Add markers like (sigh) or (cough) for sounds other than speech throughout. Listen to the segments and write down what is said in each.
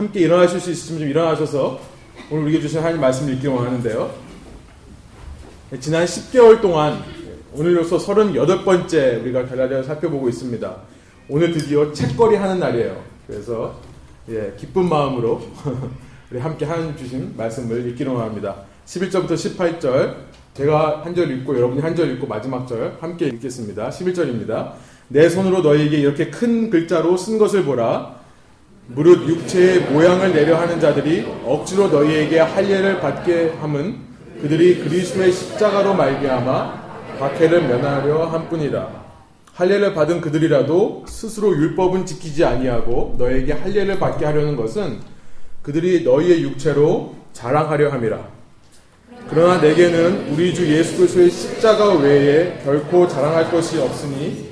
함께 일어나실 수 있으시면 좀 일어나셔서 오늘 우리에게 주신 하나님 말씀을 읽기 원하는데요. 지난 10개월 동안 오늘로서 38번째 우리가 갈라디아를 살펴보고 있습니다. 오늘 드디어 책거리 하는 날이에요. 그래서 예, 기쁜 마음으로 (laughs) 우리 함께 하나님 주신 말씀을 읽기로 합니다. 11절부터 18절 제가 한 절 읽고 여러분이 한 절 읽고 마지막 절 함께 읽겠습니다. 11절입니다. 내 손으로 너희에게 이렇게 큰 글자로 쓴 것을 보라. 무릇 육체의 모양을 내려 하는 자들이 억지로 너희에게 할례를 받게 함은 그들이 그리스도의 십자가로 말미암아 박해를 면하려 함뿐이다. 할례를 받은 그들이라도 스스로 율법은 지키지 아니하고 너에게 할례를 받게 하려는 것은 그들이 너희의 육체로 자랑하려 함이라. 그러나 내게는 우리 주 예수 그리스도의 십자가 외에 결코 자랑할 것이 없으니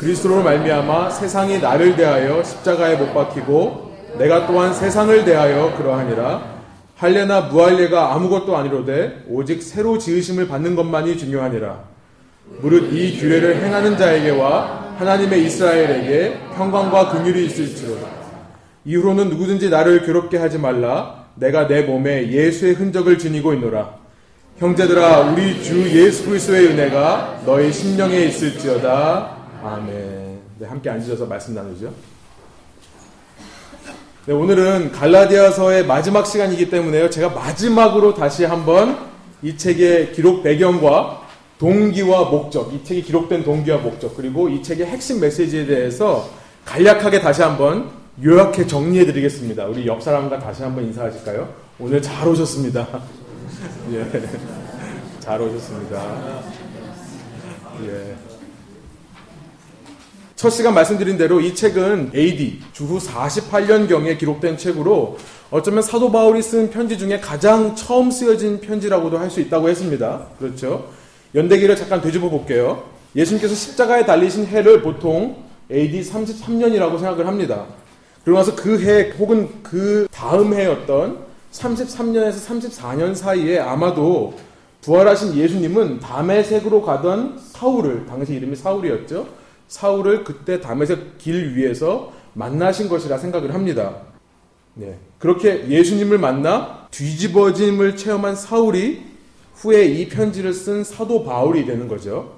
그리스도로 말미암아 세상이 나를 대하여 십자가에 못 박히고 내가 또한 세상을 대하여 그러하니라. 할례나 무할례가 아무것도 아니로되 오직 새로 지으심을 받는 것만이 중요하니라. 무릇 이 규례를 행하는 자에게와 하나님의 이스라엘에게 평강과 긍휼이 있을지로다. 이후로는 누구든지 나를 괴롭게 하지 말라. 내가 내 몸에 예수의 흔적을 지니고 있노라. 형제들아 우리 주 예수 그리스도의 은혜가 너희 심령에 있을지어다 아멘. 네, 함께 앉으셔서 말씀 나누죠. 네, 오늘은 갈라디아서의 마지막 시간이기 때문에요. 제가 마지막으로 다시 한번 이 책의 기록 배경과 동기와 목적, 이 책이 기록된 동기와 목적, 그리고 이 책의 핵심 메시지에 대해서 간략하게 다시 한번 요약해 정리해 드리겠습니다. 우리 옆 사람과 다시 한번 인사하실까요? 오늘 잘 오셨습니다. (laughs) 예. 잘 오셨습니다. 예. 첫 시간 말씀드린 대로 이 책은 AD 주후 48년경에 기록된 책으로 어쩌면 사도 바울이 쓴 편지 중에 가장 처음 쓰여진 편지라고도 할 수 있다고 했습니다. 그렇죠? 연대기를 잠깐 되짚어 볼게요. 예수님께서 십자가에 달리신 해를 보통 AD 33년이라고 생각을 합니다. 그러고 나서 그 해 혹은 그 다음 해였던 33년에서 34년 사이에 아마도 부활하신 예수님은 담에색으로 가던 사울을 당시 이름이 사울이었죠. 사울을 그때 담에색 길 위에서 만나신 것이라 생각을 합니다. 네. 그렇게 예수님을 만나 뒤집어짐을 체험한 사울이 후에 이 편지를 쓴 사도 바울이 되는 거죠.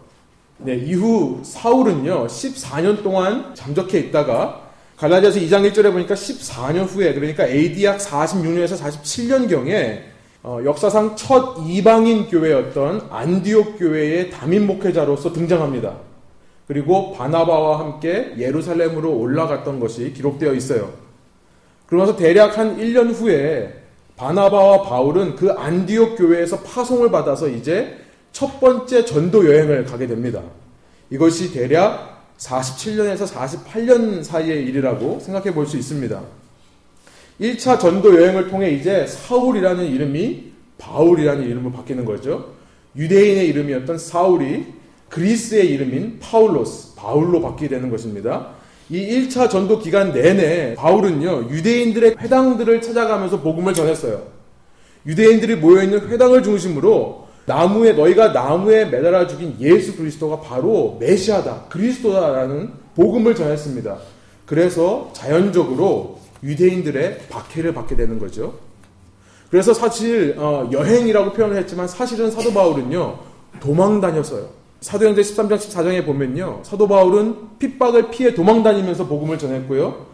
네, 이후 사울은요, 14년 동안 잠적해 있다가 갈라디아서 2장 1절에 보니까 14년 후에, 그러니까 AD약 46년에서 47년경에 어, 역사상 첫 이방인 교회였던 안디옥 교회의 담임 목회자로서 등장합니다. 그리고 바나바와 함께 예루살렘으로 올라갔던 것이 기록되어 있어요. 그러면서 대략 한 1년 후에 바나바와 바울은 그 안디옥 교회에서 파송을 받아서 이제 첫 번째 전도 여행을 가게 됩니다. 이것이 대략 47년에서 48년 사이의 일이라고 생각해 볼 수 있습니다. 1차 전도 여행을 통해 이제 사울이라는 이름이 바울이라는 이름으로 바뀌는 거죠. 유대인의 이름이었던 사울이 그리스의 이름인 파울로스, 바울로 바뀌게 되는 것입니다. 이 1차 전도 기간 내내 바울은요, 유대인들의 회당들을 찾아가면서 복음을 전했어요. 유대인들이 모여있는 회당을 중심으로 나무에, 너희가 나무에 매달아 죽인 예수 그리스도가 바로 메시아다, 그리스도다라는 복음을 전했습니다. 그래서 자연적으로 유대인들의 박해를 받게 되는 거죠. 그래서 사실, 어, 여행이라고 표현을 했지만 사실은 사도 바울은요, 도망 다녔어요. 사도행전 13장 14장에 보면요. 사도 바울은 핍박을 피해 도망다니면서 복음을 전했고요.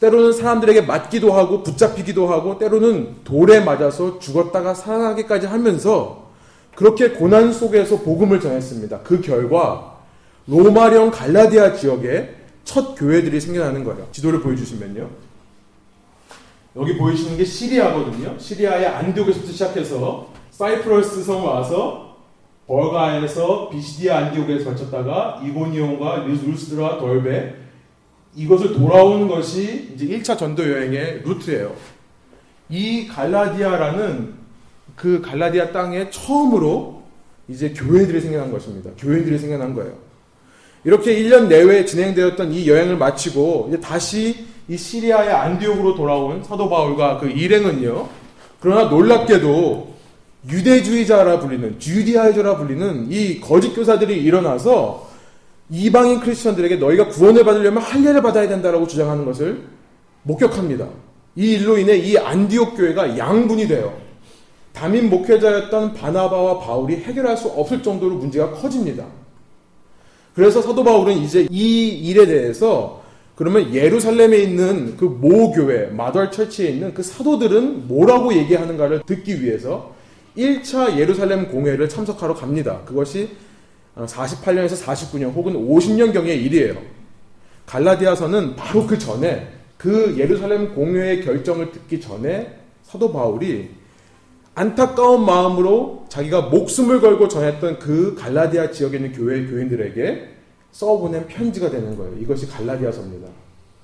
때로는 사람들에게 맞기도 하고 붙잡히기도 하고 때로는 돌에 맞아서 죽었다가 살아나기까지 하면서 그렇게 고난 속에서 복음을 전했습니다. 그 결과 로마령 갈라디아 지역에 첫 교회들이 생겨나는 거예요. 지도를 보여주시면요. 여기 보이시는 게 시리아거든요. 시리아의 안디옥에서부터 시작해서 사이프러스 성 와서 벌가에서 비시디아 안디옥에서 거쳤다가 이고니온과 루스드라 돌베 이것을 돌아오는 것이 이제 1차 전도 여행의 루트예요. 이 갈라디아라는 그 갈라디아 땅에 처음으로 이제 교회들이 생겨난 것입니다. 교회들이 생겨난 거예요. 이렇게 1년 내외에 진행되었던 이 여행을 마치고 이제 다시 이 시리아의 안디옥으로 돌아온 사도 바울과 그 일행은요. 그러나 놀랍게도 유대주의자라 불리는 주디아이저라 불리는 이 거짓 교사들이 일어나서 이방인 크리스천들에게 너희가 구원을 받으려면 할례를 받아야 된다라고 주장하는 것을 목격합니다. 이 일로 인해 이 안디옥 교회가 양분이 돼요. 담임 목회자였던 바나바와 바울이 해결할 수 없을 정도로 문제가 커집니다. 그래서 사도 바울은 이제 이 일에 대해서 그러면 예루살렘에 있는 그 모 교회, 마덜 처치에 있는 그 사도들은 뭐라고 얘기하는가를 듣기 위해서 1차 예루살렘 공회를 참석하러 갑니다. 그것이 48년에서 49년 혹은 50년경의 일이에요. 갈라디아서는 바로 그 전에 그 예루살렘 공회의 결정을 듣기 전에 사도 바울이 안타까운 마음으로 자기가 목숨을 걸고 전했던 그 갈라디아 지역에 있는 교회 교인들에게 써보낸 편지가 되는 거예요. 이것이 갈라디아서입니다.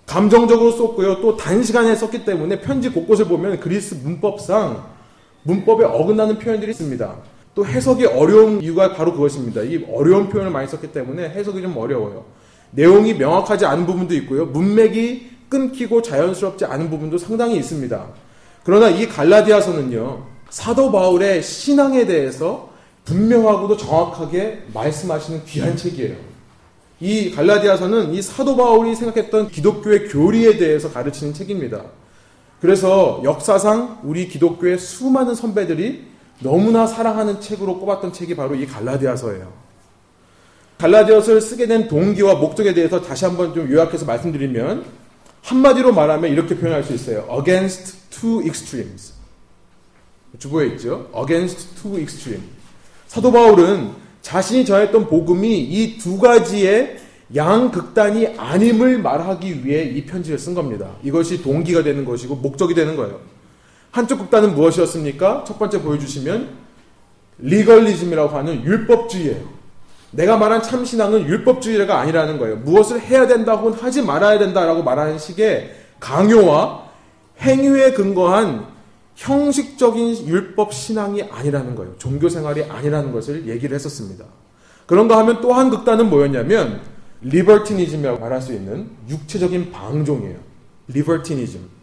감정적으로 썼고요. 또 단시간에 썼기 때문에 편지 곳곳을 보면 그리스 문법상 문법에 어긋나는 표현들이 있습니다. 또 해석이 어려운 이유가 바로 그것입니다. 이 어려운 표현을 많이 썼기 때문에 해석이 좀 어려워요. 내용이 명확하지 않은 부분도 있고요. 문맥이 끊기고 자연스럽지 않은 부분도 상당히 있습니다. 그러나 이 갈라디아서는요. 사도 바울의 신앙에 대해서 분명하고도 정확하게 말씀하시는 귀한 책이에요. 이 갈라디아서는 이 사도 바울이 생각했던 기독교의 교리에 대해서 가르치는 책입니다. 그래서 역사상 우리 기독교의 수많은 선배들이 너무나 사랑하는 책으로 꼽았던 책이 바로 이 갈라디아서예요. 갈라디아서를 쓰게 된 동기와 목적에 대해서 다시 한번 좀 요약해서 말씀드리면 한마디로 말하면 이렇게 표현할 수 있어요. against two extremes. 주보에 있죠. against two extremes. 사도 바울은 자신이 전했던 복음이 이 두 가지의 양극단이 아님을 말하기 위해 이 편지를 쓴 겁니다. 이것이 동기가 되는 것이고 목적이 되는 거예요. 한쪽 극단은 무엇이었습니까? 첫 번째 보여주시면 리걸리즘이라고 하는 율법주의예요. 내가 말한 참신앙은 율법주의가 아니라는 거예요. 무엇을 해야 된다 혹은 하지 말아야 된다라고 말하는 식의 강요와 행위에 근거한 형식적인 율법 신앙이 아니라는 거예요. 종교 생활이 아니라는 것을 얘기를 했었습니다. 그런가 하면 또 한 극단은 뭐였냐면 리버티니즘이라고 말할 수 있는 육체적인 방종이에요. 리버티니즘.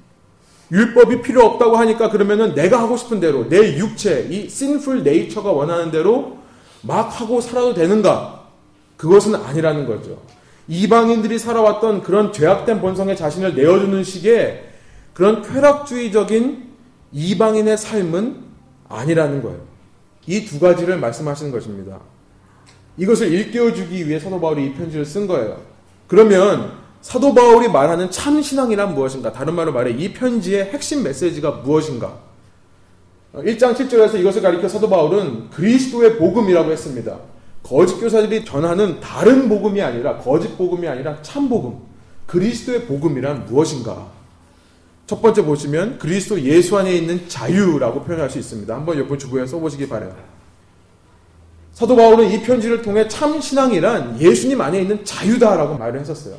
율법이 필요 없다고 하니까 그러면은 내가 하고 싶은 대로 내 육체, 이 sinful nature가 원하는 대로 막 하고 살아도 되는가? 그것은 아니라는 거죠. 이방인들이 살아왔던 그런 죄악된 본성의 자신을 내어주는 식의 그런 쾌락주의적인 이방인의 삶은 아니라는 거예요. 이 두 가지를 말씀하시는 것입니다. 이것을 일깨워주기 위해 사도 바울이 이 편지를 쓴 거예요. 그러면 사도 바울이 말하는 참 신앙이란 무엇인가? 다른 말로 말해 이 편지의 핵심 메시지가 무엇인가? 1장 7절에서 이것을 가리켜 사도 바울은 그리스도의 복음이라고 했습니다. 거짓 교사들이 전하는 다른 복음이 아니라 거짓 복음이 아니라 참 복음. 그리스도의 복음이란 무엇인가? 첫 번째 보시면 그리스도 예수 안에 있는 자유라고 표현할 수 있습니다. 한번 옆번 주부에 써보시기 바래요. 사도 바울은 이 편지를 통해 참 신앙이란 예수님 안에 있는 자유다라고 말을 했었어요.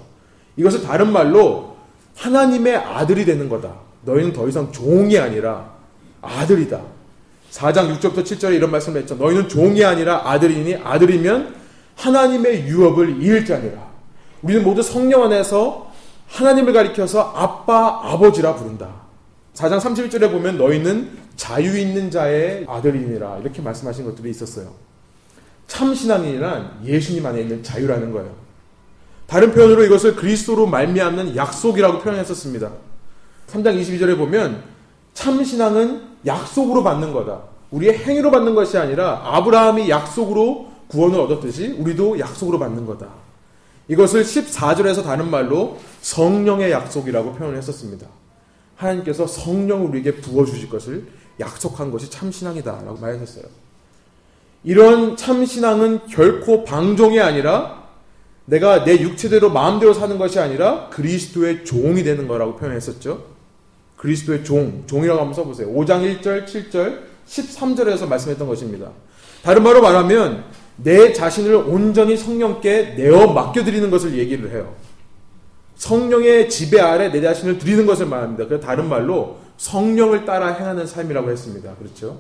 이것을 다른 말로 하나님의 아들이 되는 거다. 너희는 더 이상 종이 아니라 아들이다. 4장 6절부터 7절에 이런 말씀을 했죠. 너희는 종이 아니라 아들이니 아들이면 하나님의 유업을 이을 자니라. 우리는 모두 성령 안에서 하나님을 가리켜서 아빠, 아버지라 부른다. 4장 31절에 보면 너희는 자유 있는 자의 아들이니라. 이렇게 말씀하신 것들이 있었어요. 참 신앙이란 예수님 안에 있는 자유라는 거예요. 다른 표현으로 이것을 그리스도로 말미암는 약속이라고 표현했었습니다. 3장 22절에 보면 참 신앙은 약속으로 받는 거다. 우리의 행위로 받는 것이 아니라 아브라함이 약속으로 구원을 얻었듯이 우리도 약속으로 받는 거다. 이것을 14절에서 다른 말로 성령의 약속이라고 표현을 했었습니다. 하나님께서 성령을 우리에게 부어주실 것을 약속한 것이 참신앙이다. 라고 말했었어요. 이런 참신앙은 결코 방종이 아니라 내가 내 육체대로 마음대로 사는 것이 아니라 그리스도의 종이 되는 거라고 표현했었죠. 그리스도의 종, 종이라고 한번 써보세요. 5장 1절, 7절, 13절에서 말씀했던 것입니다. 다른 말로 말하면 내 자신을 온전히 성령께 내어 맡겨드리는 것을 얘기를 해요. 성령의 지배 아래 내 자신을 드리는 것을 말합니다. 그 다른 말로 성령을 따라 행하는 삶이라고 했습니다. 그렇죠?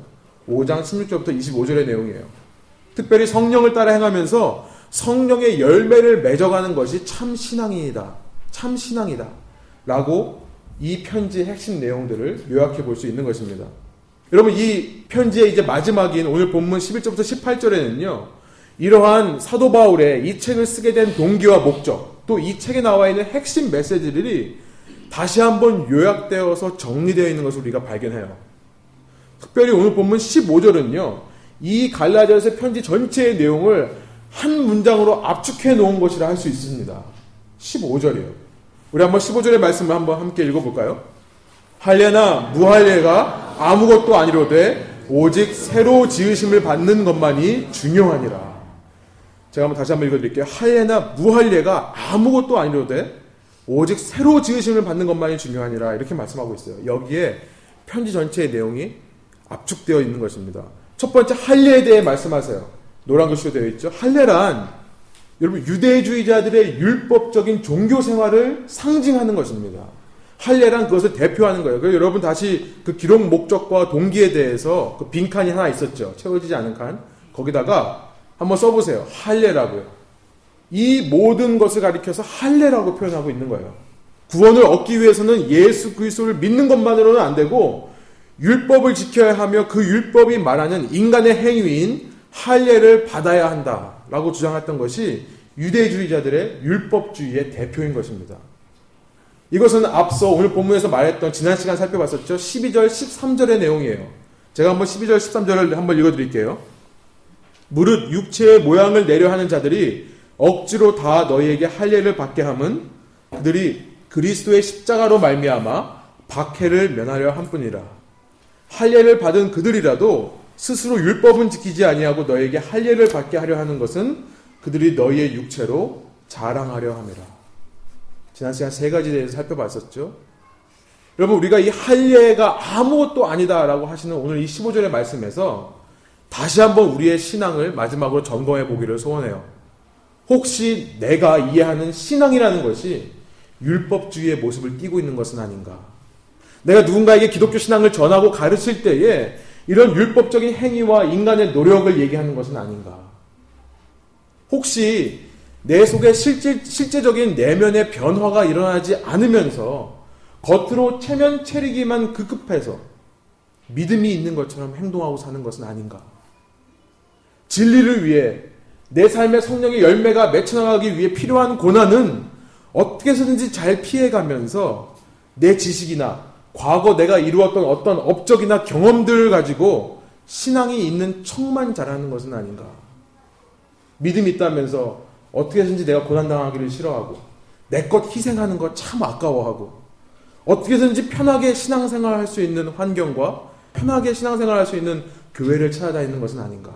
5장 16절부터 25절의 내용이에요. 특별히 성령을 따라 행하면서 성령의 열매를 맺어가는 것이 참 신앙이다. 참 신앙이다. 라고 이 편지의 핵심 내용들을 요약해 볼 수 있는 것입니다. 여러분, 이 편지의 이제 마지막인 오늘 본문 11절부터 18절에는요, 이러한 사도 바울의 이 책을 쓰게 된 동기와 목적, 또 이 책에 나와 있는 핵심 메시지들이 다시 한번 요약되어서 정리되어 있는 것을 우리가 발견해요. 특별히 오늘 본문 15절은요. 이 갈라디아서 편지 전체의 내용을 한 문장으로 압축해 놓은 것이라 할 수 있습니다. 15절이에요. 우리 한번 15절의 말씀을 한번 함께 읽어볼까요? 할례나 무할례가 아무것도 아니로되 오직 새로 지으심을 받는 것만이 중요하니라. 제가 한번 다시 한번 읽어드릴게요. 할례나 무할례가 아무것도 아니로되 오직 새로 지으심을 받는 것만이 중요하니라 이렇게 말씀하고 있어요. 여기에 편지 전체의 내용이 압축되어 있는 것입니다. 첫 번째 할례에 대해 말씀하세요. 노란 글씨로 되어 있죠. 할례란 여러분 유대주의자들의 율법적인 종교 생활을 상징하는 것입니다. 할례란 그것을 대표하는 거예요. 그래서 여러분 다시 그 기록 목적과 동기에 대해서 그 빈칸이 하나 있었죠. 채워지지 않은 칸. 거기다가 한번 써보세요. 할례라고요. 이 모든 것을 가리켜서 할례라고 표현하고 있는 거예요. 구원을 얻기 위해서는 예수 그리스도를 믿는 것만으로는 안 되고 율법을 지켜야 하며 그 율법이 말하는 인간의 행위인 할례를 받아야 한다라고 주장했던 것이 유대주의자들의 율법주의의 대표인 것입니다. 이것은 앞서 오늘 본문에서 말했던 지난 시간 살펴봤었죠. 12절, 13절의 내용이에요. 제가 한번 12절, 13절을 한번 읽어드릴게요. 무릇 육체의 모양을 내려 하는 자들이 억지로 다 너희에게 할례를 받게 함은 그들이 그리스도의 십자가로 말미암아 박해를 면하려 함뿐이라. 할례를 받은 그들이라도 스스로 율법은 지키지 아니하고 너에게 할례를 받게 하려 하는 것은 그들이 너희의 육체로 자랑하려 함이라. 지난 시간 세 가지 대해서 살펴봤었죠. 여러분 우리가 이 할례가 아무것도 아니다라고 하시는 오늘 이 15절의 말씀에서 다시 한번 우리의 신앙을 마지막으로 점검해 보기를 소원해요. 혹시 내가 이해하는 신앙이라는 것이 율법주의의 모습을 띠고 있는 것은 아닌가? 내가 누군가에게 기독교 신앙을 전하고 가르칠 때에 이런 율법적인 행위와 인간의 노력을 얘기하는 것은 아닌가? 혹시 내 속에 실제, 실제적인 내면의 변화가 일어나지 않으면서 겉으로 체면 체리기만 급급해서 믿음이 있는 것처럼 행동하고 사는 것은 아닌가? 진리를 위해 내 삶의 성령의 열매가 맺혀나가기 위해 필요한 고난은 어떻게 해서든지 잘 피해가면서 내 지식이나 과거 내가 이루었던 어떤 업적이나 경험들을 가지고 신앙이 있는 척만 잘하는 것은 아닌가. 믿음이 있다면서 어떻게 해서든지 내가 고난당하기를 싫어하고 내 것 희생하는 것 참 아까워하고 어떻게 해서든지 편하게 신앙생활 할 수 있는 환경과 편하게 신앙생활 할 수 있는 교회를 찾아다니는 것은 아닌가.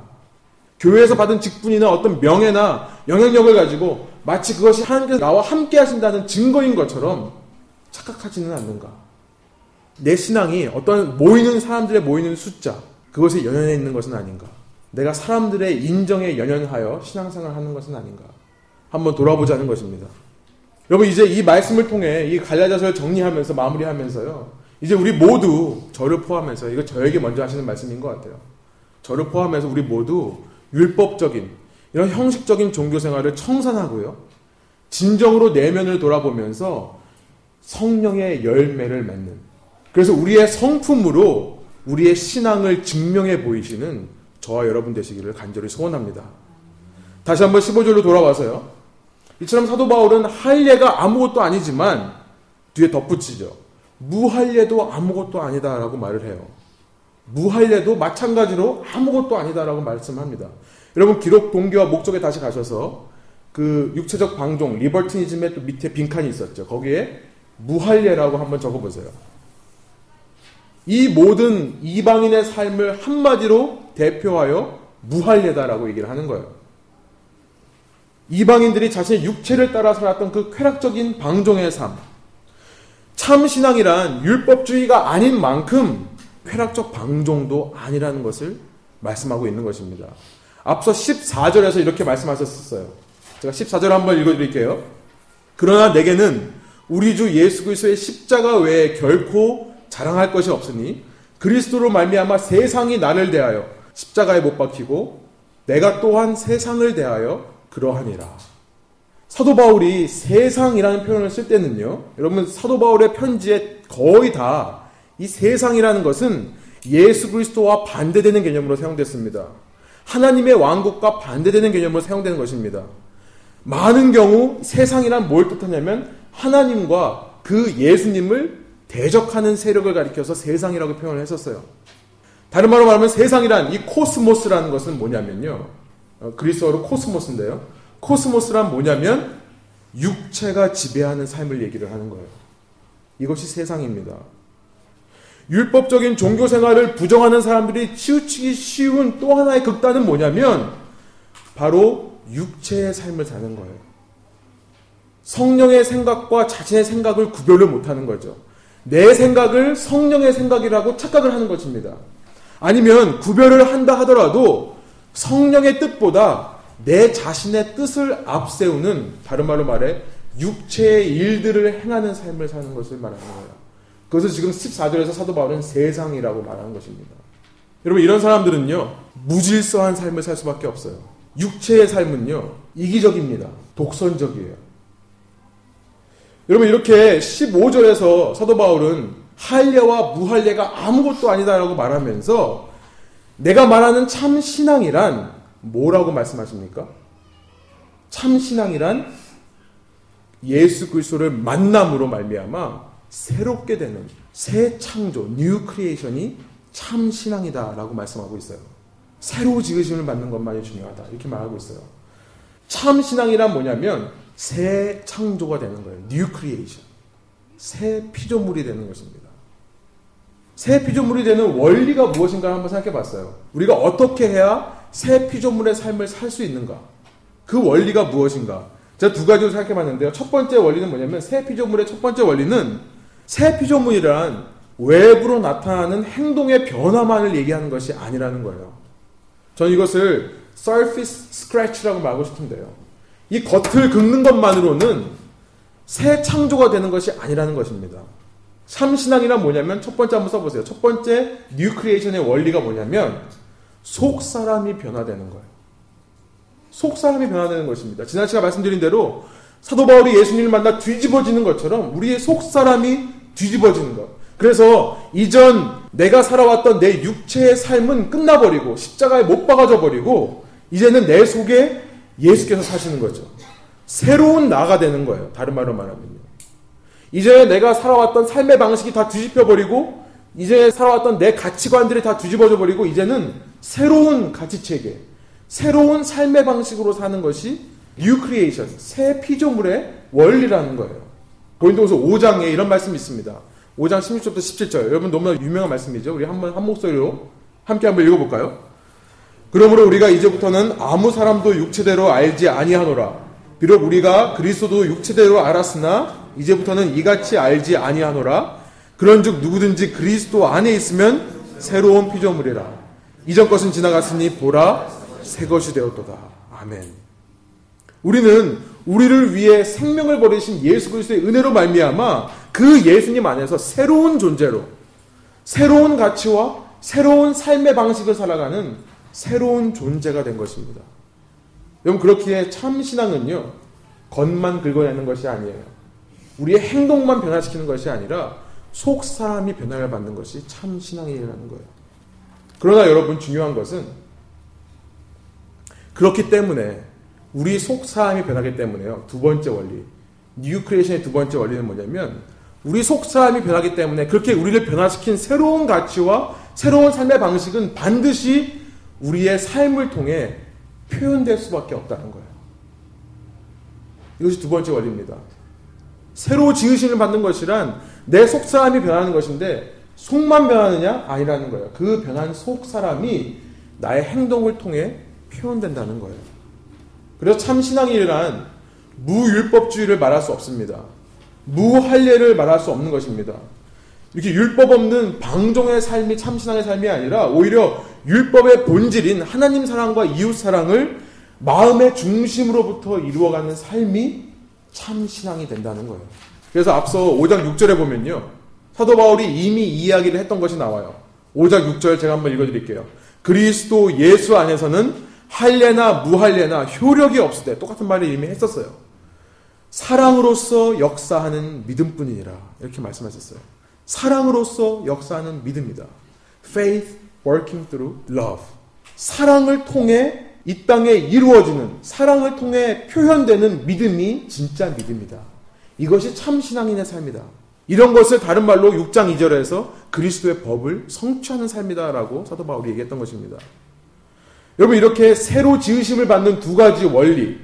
교회에서 받은 직분이나 어떤 명예나 영향력을 가지고 마치 그것이 하나님께서 나와 함께 하신다는 증거인 것처럼 착각하지는 않는가. 내 신앙이 어떤 모이는 사람들의 모이는 숫자, 그것에 연연해 있는 것은 아닌가. 내가 사람들의 인정에 연연하여 신앙생활 하는 것은 아닌가. 한번 돌아보자는 것입니다. 여러분, 이제 이 말씀을 통해 이 갈라자서를 정리하면서 마무리하면서요. 이제 우리 모두 저를 포함해서 이거 저에게 먼저 하시는 말씀인 것 같아요. 저를 포함해서 우리 모두 율법적인 이런 형식적인 종교 생활을 청산하고요. 진정으로 내면을 돌아보면서 성령의 열매를 맺는 그래서 우리의 성품으로 우리의 신앙을 증명해 보이시는 저와 여러분 되시기를 간절히 소원합니다. 다시 한번 15절로 돌아와서요. 이처럼 사도 바울은 할례가 아무것도 아니지만 뒤에 덧붙이죠. 무할례도 아무것도 아니다라고 말을 해요. 무할례도 마찬가지로 아무것도 아니다라고 말씀합니다. 여러분 기록 동기와 목적에 다시 가셔서 그 육체적 방종 리버티니즘의 또 밑에 빈칸이 있었죠. 거기에 무할례라고 한번 적어보세요. 이 모든 이방인의 삶을 한마디로 대표하여 무할례다라고 얘기를 하는 거예요. 이방인들이 자신의 육체를 따라 살았던 그 쾌락적인 방종의 삶. 참 신앙이란 율법주의가 아닌 만큼 쾌락적 방종도 아니라는 것을 말씀하고 있는 것입니다. 앞서 14절에서 이렇게 말씀하셨었어요. 제가 14절 한번 읽어 드릴게요. 그러나 내게는 우리 주 예수 그리스도의 십자가 외에 결코 자랑할 것이 없으니 그리스도로 말미암아 세상이 나를 대하여 십자가에 못 박히고 내가 또한 세상을 대하여 그러하니라. 사도 바울이 세상이라는 표현을 쓸 때는요. 여러분 사도 바울의 편지에 거의 다 이 세상이라는 것은 예수 그리스도와 반대되는 개념으로 사용됐습니다. 하나님의 왕국과 반대되는 개념으로 사용되는 것입니다. 많은 경우 세상이란 뭘 뜻하냐면 하나님과 그 예수님을 대적하는 세력을 가리켜서 세상이라고 표현을 했었어요. 다른 말로 말하면 세상이란 이 코스모스라는 것은 뭐냐면요. 어, 그리스어로 코스모스인데요. 코스모스란 뭐냐면 육체가 지배하는 삶을 얘기를 하는 거예요. 이것이 세상입니다. 율법적인 종교 생활을 부정하는 사람들이 치우치기 쉬운 또 하나의 극단은 뭐냐면 바로 육체의 삶을 사는 거예요. 성령의 생각과 자신의 생각을 구별을 못하는 거죠. 내 생각을 성령의 생각이라고 착각을 하는 것입니다. 아니면 구별을 한다 하더라도 성령의 뜻보다 내 자신의 뜻을 앞세우는 다른 말로 말해 육체의 일들을 행하는 삶을 사는 것을 말하는 거예요. 그것을 지금 14절에서 사도 바울은 세상이라고 말하는 것입니다. 여러분 이런 사람들은요 무질서한 삶을 살 수밖에 없어요. 육체의 삶은요 이기적입니다. 독선적이에요. 여러분 이렇게 15절에서 사도 바울은 할례와 무할례가 아무것도 아니다라고 말하면서 내가 말하는 참 신앙이란 뭐라고 말씀하십니까? 참 신앙이란 예수 그리스도를 만남으로 말미암아 새롭게 되는 새 창조, new creation이 참 신앙이다라고 말씀하고 있어요. 새로 지으심을 받는 것만이 중요하다. 이렇게 말하고 있어요. 참 신앙이란 뭐냐면 새 창조가 되는 거예요. new creation. 새 피조물이 되는 것입니다. 새 피조물이 되는 원리가 무엇인가 한번 생각해 봤어요. 우리가 어떻게 해야 새 피조물의 삶을 살 수 있는가? 그 원리가 무엇인가? 제가 두 가지로 생각해 봤는데요. 첫 번째 원리는 뭐냐면 새 피조물의 첫 번째 원리는 새 피조물이란 외부로 나타나는 행동의 변화만을 얘기하는 것이 아니라는 거예요. 저는 이것을 surface scratch라고 말하고 싶은데요. 이 겉을 긁는 것만으로는 새 창조가 되는 것이 아니라는 것입니다. 참신앙이란 뭐냐면 첫 번째 한번 써보세요. 첫 번째 new creation의 원리가 뭐냐면 속 사람이 변화되는 거예요. 속 사람이 변화되는 것입니다. 지난 시간 말씀드린 대로 사도 바울이 예수님을 만나 뒤집어지는 것처럼 우리의 속 사람이 뒤집어지는 것. 그래서 이전 내가 살아왔던 내 육체의 삶은 끝나버리고 십자가에 못 박아져 버리고 이제는 내 속에 예수께서 사시는 거죠. 새로운 나가 되는 거예요. 다른 말로 말하면요. 이제 내가 살아왔던 삶의 방식이 다 뒤집혀 버리고 이제 살아왔던 내 가치관들이 다 뒤집어져 버리고 이제는 새로운 가치 체계, 새로운 삶의 방식으로 사는 것이 new creation, 새 피조물의 원리라는 거예요. 고린도후서 5장에 이런 말씀이 있습니다. 5장 16절부터 17절. 여러분 너무나 유명한 말씀이죠. 우리 한번 한 목소리로 함께 한번 읽어 볼까요? 그러므로 우리가 이제부터는 아무 사람도 육체대로 알지 아니하노라. 비록 우리가 그리스도도 육체대로 알았으나 이제부터는 이같이 알지 아니하노라. 그런즉 누구든지 그리스도 안에 있으면 새로운 피조물이라. 이전 것은 지나갔으니 보라 새 것이 되었도다. 아멘. 우리는 우리를 위해 생명을 버리신 예수 그리스도의 은혜로 말미암아 그 예수님 안에서 새로운 존재로 새로운 가치와 새로운 삶의 방식을 살아가는 새로운 존재가 된 것입니다. 여러분 그렇기에 참 신앙은요 겉만 긁어내는 것이 아니에요. 우리의 행동만 변화시키는 것이 아니라 속 사람이 변화를 받는 것이 참 신앙이라는 거예요. 그러나 여러분 중요한 것은 그렇기 때문에 우리 속 사람이 변하기 때문에요. 두 번째 원리. new creation의 두 번째 원리는 뭐냐면 우리 속 사람이 변하기 때문에 그렇게 우리를 변화시킨 새로운 가치와 새로운 삶의 방식은 반드시 우리의 삶을 통해 표현될 수밖에 없다는 거예요. 이것이 두 번째 원리입니다. 새로 지으심을 받는 것이란 내 속 사람이 변하는 것인데 속만 변하느냐? 아니라는 거예요. 그 변한 속 사람이 나의 행동을 통해 표현된다는 거예요. 그래서 참 신앙이란 무율법주의를 말할 수 없습니다. 무할례를 말할 수 없는 것입니다. 이렇게 율법 없는 방종의 삶이 참신앙의 삶이 아니라 오히려 율법의 본질인 하나님 사랑과 이웃 사랑을 마음의 중심으로부터 이루어가는 삶이 참 신앙이 된다는 거예요. 그래서 앞서 5장 6절에 보면요. 사도 바울이 이미 이야기를 했던 것이 나와요. 5장 6절 제가 한번 읽어드릴게요. 그리스도 예수 안에서는 할례나 무할례나 효력이 없을 때 똑같은 말을 이미 했었어요. 사랑으로서 역사하는 믿음뿐이니라 이렇게 말씀하셨어요. 사랑으로서 역사하는 믿음이다. Faith working through love. 사랑을 통해 이 땅에 이루어지는 사랑을 통해 표현되는 믿음이 진짜 믿음이다. 이것이 참 신앙인의 삶이다. 이런 것을 다른 말로 6장 2절에서 그리스도의 법을 성취하는 삶이다라고 사도 바울이 얘기했던 것입니다. 여러분 이렇게 새로 지으심을 받는 두 가지 원리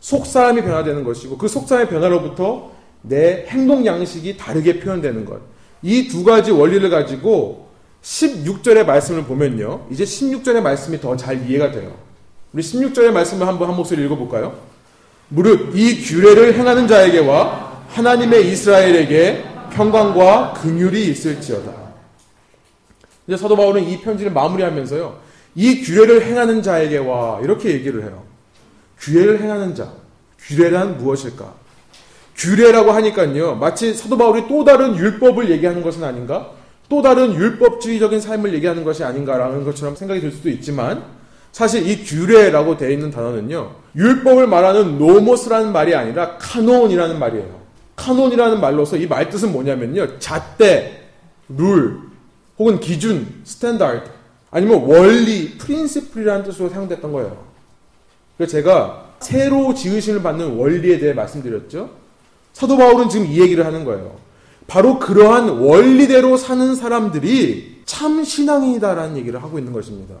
속사람이 변화되는 것이고 그 속사람의 변화로부터 내 행동 양식이 다르게 표현되는 것. 이 두 가지 원리를 가지고 16절의 말씀을 보면요. 이제 16절의 말씀이 더 잘 이해가 돼요. 우리 16절의 말씀을 한번 한 목소리 읽어볼까요? 무릇 이 규례를 행하는 자에게와 하나님의 이스라엘에게 평강과 긍휼이 있을지어다. 이제 사도 바울은 이 편지를 마무리하면서요. 이 규례를 행하는 자에게와 이렇게 얘기를 해요. 규례를 행하는 자. 규례란 무엇일까? 규례라고 하니까요. 마치 사도 바울이 또 다른 율법을 얘기하는 것은 아닌가? 또 다른 율법주의적인 삶을 얘기하는 것이 아닌가라는 것처럼 생각이 들 수도 있지만 사실 이 규례라고 되어 있는 단어는요. 율법을 말하는 노모스라는 말이 아니라 카논이라는 말이에요. 카논이라는 말로서 이 말 뜻은 뭐냐면요. 잣대, 룰, 혹은 기준, standard, 아니면 원리, principle이라는 뜻으로 사용됐던 거예요. 그래서 제가 새로 지으심을 받는 원리에 대해 말씀드렸죠. 사도 바울은 지금 이 얘기를 하는 거예요. 바로 그러한 원리대로 사는 사람들이 참 신앙이다라는 얘기를 하고 있는 것입니다.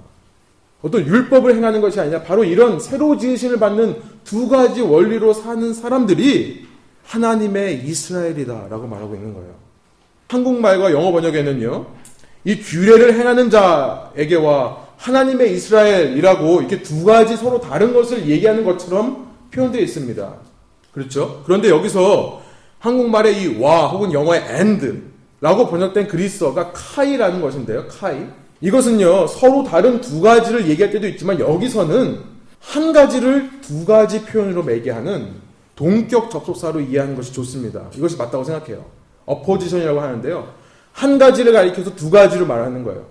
어떤 율법을 행하는 것이 아니라 바로 이런 새로 지으심을 받는 두 가지 원리로 사는 사람들이 하나님의 이스라엘이다라고 말하고 있는 거예요. 한국말과 영어 번역에는요, 이 규례를 행하는 자에게와 하나님의 이스라엘이라고 이렇게 두 가지 서로 다른 것을 얘기하는 것처럼 표현되어 있습니다. 그렇죠? 그런데 여기서 한국말의 이 와 혹은 영어의 and라고 번역된 그리스어가 카이라는 것인데요. 카이. 이것은요, 서로 다른 두 가지를 얘기할 때도 있지만 여기서는 한 가지를 두 가지 표현으로 매개하는 동격 접속사로 이해하는 것이 좋습니다. 이것이 맞다고 생각해요. 어포지션이라고 하는데요. 한 가지를 가리켜서 두 가지로 말하는 거예요.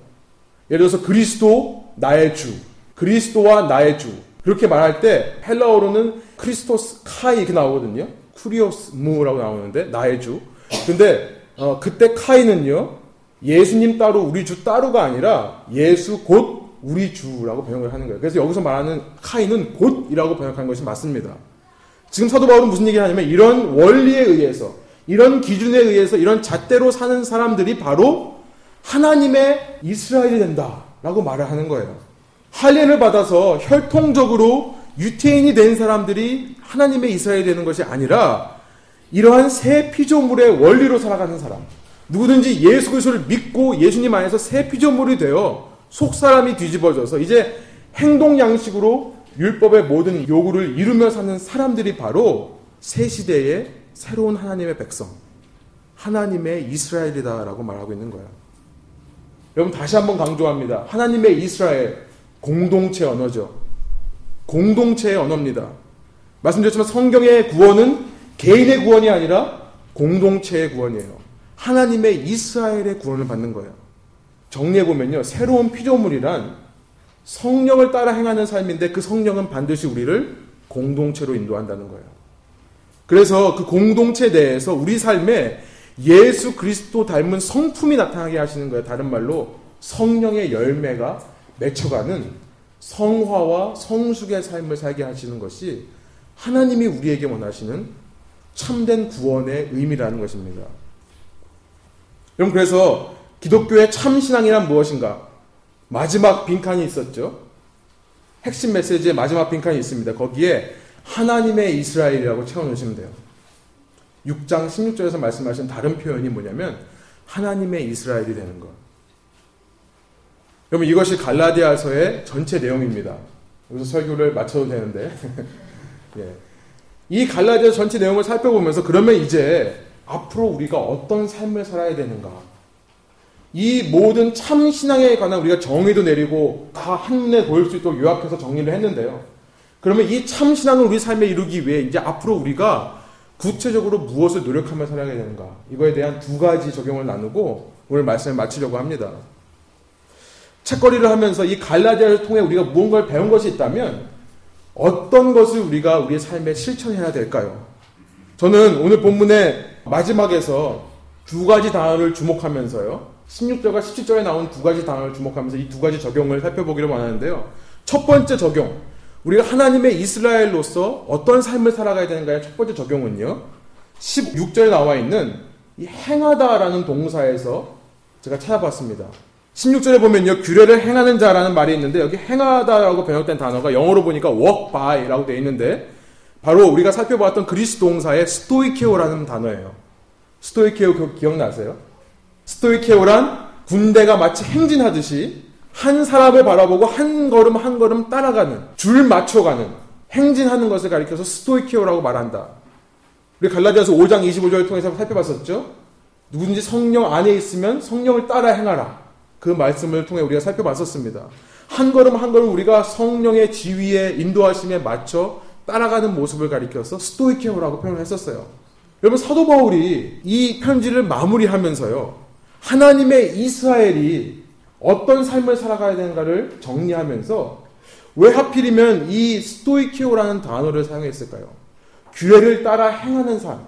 예를 들어서 그리스도 나의 주, 그리스도와 나의 주 그렇게 말할 때 헬라어로는 크리스토스 카이 이렇게 나오거든요. 쿠리오스 무라고 나오는데 나의 주. 근데 어, 그때 카이는요 예수님 따로 우리 주 따로가 아니라 예수 곧 우리 주라고 번역을 하는 거예요. 그래서 여기서 말하는 카이는 곧이라고 번역한 것이 맞습니다. 지금 사도 바울은 무슨 얘기를 하냐면 이런 원리에 의해서 이런 기준에 의해서 이런 잣대로 사는 사람들이 바로 하나님의 이스라엘이 된다라고 말을 하는 거예요. 할례를 받아서 혈통적으로 유태인이 된 사람들이 하나님의 이스라엘이 되는 것이 아니라 이러한 새 피조물의 원리로 살아가는 사람. 누구든지 예수 그리스도를 믿고 예수님 안에서 새 피조물이 되어 속 사람이 뒤집어져서 이제 행동 양식으로 율법의 모든 요구를 이루며 사는 사람들이 바로 새 시대의 새로운 하나님의 백성, 하나님의 이스라엘이다라고 말하고 있는 거야. 여러분 다시 한번 강조합니다. 하나님의 이스라엘 공동체 언어죠. 공동체의 언어입니다. 말씀드렸지만 성경의 구원은 개인의 구원이 아니라 공동체의 구원이에요. 하나님의 이스라엘의 구원을 받는 거예요. 정리해 보면요. 새로운 피조물이란 성령을 따라 행하는 삶인데 그 성령은 반드시 우리를 공동체로 인도한다는 거예요. 그래서 그 공동체 내에서 우리 삶에 예수 그리스도 닮은 성품이 나타나게 하시는 거예요. 다른 말로 성령의 열매가 맺혀가는 성화와 성숙의 삶을 살게 하시는 것이 하나님이 우리에게 원하시는 참된 구원의 의미라는 것입니다. 여러분 그래서 기독교의 참신앙이란 무엇인가? 마지막 빈칸이 있었죠. 핵심 메시지의 마지막 빈칸이 있습니다. 거기에 하나님의 이스라엘이라고 채워놓으시면 돼요. 6장 16절에서 말씀하신 다른 표현이 뭐냐면 하나님의 이스라엘이 되는 것. 여러분 이것이 갈라디아서의 전체 내용입니다. 여기서 설교를 마쳐도 되는데 (laughs) 예. 이 갈라디아 전체 내용을 살펴보면서 그러면 이제 앞으로 우리가 어떤 삶을 살아야 되는가? 이 모든 참 신앙에 관한 우리가 정의도 내리고 다 한눈에 보일 수 있도록 요약해서 정리를 했는데요. 그러면 이 참 신앙을 우리 삶에 이루기 위해 이제 앞으로 우리가 구체적으로 무엇을 노력하며 살아야 되는가? 이거에 대한 두 가지 적용을 나누고 오늘 말씀을 마치려고 합니다. 책거리를 하면서 이 갈라디아를 통해 우리가 무언가를 배운 것이 있다면 어떤 것을 우리가 우리의 삶에 실천해야 될까요? 저는 오늘 본문의 마지막에서 두 가지 단어를 주목하면서요. 16절과 17절에 나온 두 가지 단어를 주목하면서 이 두 가지 적용을 살펴보기를 원하는데요. 첫 번째 적용. 우리가 하나님의 이스라엘로서 어떤 삶을 살아가야 되는가의 첫 번째 적용은요. 16절에 나와 있는 이 행하다라는 동사에서 제가 찾아봤습니다. 16절에 보면요, 규례를 행하는 자라는 말이 있는데, 여기 행하다라고 번역된 단어가 영어로 보니까 walk by라고 되어 있는데, 바로 우리가 살펴봤던 그리스 동사의 스토이케오라는 단어예요. 스토이케오 기억나세요? 스토이케오란 군대가 마치 행진하듯이 한 사람을 바라보고 한 걸음 한 걸음 따라가는, 줄 맞춰가는, 행진하는 것을 가리켜서 스토이케오라고 말한다. 우리 갈라디아서 5장 25절을 통해서 살펴봤었죠? 누구든지 성령 안에 있으면 성령을 따라 행하라. 그 말씀을 통해 우리가 살펴봤었습니다. 한 걸음 한 걸음 우리가 성령의 지위에 인도하심에 맞춰 따라가는 모습을 가리켜서 스토이케오라고 표현을 했었어요. 여러분 사도 바울이 이 편지를 마무리하면서요. 하나님의 이스라엘이 어떤 삶을 살아가야 되는가를 정리하면서 왜 하필이면 이 스토이케오라는 단어를 사용했을까요? 규례를 따라 행하는 삶.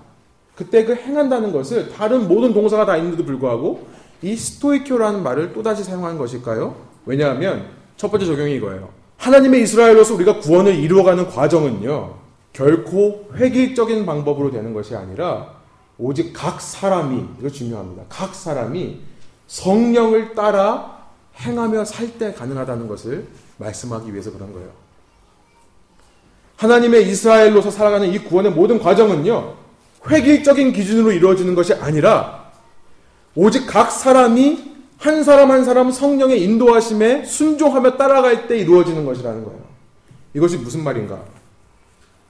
그때 그 행한다는 것을 다른 모든 동사가 다 있는데도 불구하고 이 스토이큐라는 말을 또다시 사용한 것일까요? 왜냐하면 첫 번째 적용이 이거예요. 하나님의 이스라엘로서 우리가 구원을 이루어가는 과정은요, 결코 획일적인 방법으로 되는 것이 아니라 오직 각 사람이, 이거 중요합니다. 각 사람이 성령을 따라 행하며 살 때 가능하다는 것을 말씀하기 위해서 그런 거예요. 하나님의 이스라엘로서 살아가는 이 구원의 모든 과정은요, 획일적인 기준으로 이루어지는 것이 아니라 오직 각 사람이 한 사람 한 사람 성령의 인도하심에 순종하며 따라갈 때 이루어지는 것이라는 거예요. 이것이 무슨 말인가?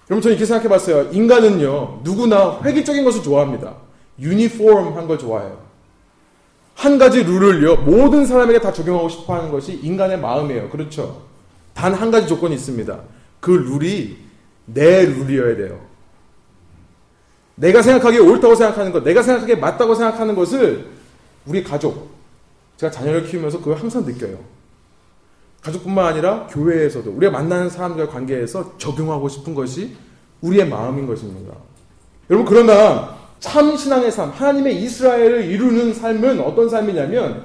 여러분 저는 이렇게 생각해 봤어요. 인간은요, 누구나 획일적인 것을 좋아합니다. 유니폼한 걸 좋아해요. 한 가지 룰을요, 모든 사람에게 다 적용하고 싶어 하는 것이 인간의 마음이에요. 그렇죠? 단 한 가지 조건이 있습니다. 그 룰이 내 룰이어야 돼요. 내가 생각하기에 옳다고 생각하는 것, 내가 생각하기에 맞다고 생각하는 것을 우리 가족, 제가 자녀를 키우면서 그걸 항상 느껴요. 가족뿐만 아니라 교회에서도 우리가 만나는 사람들과 관계에서 적용하고 싶은 것이 우리의 마음인 것입니다. 여러분 그러나 참 신앙의 삶, 하나님의 이스라엘을 이루는 삶은 어떤 삶이냐면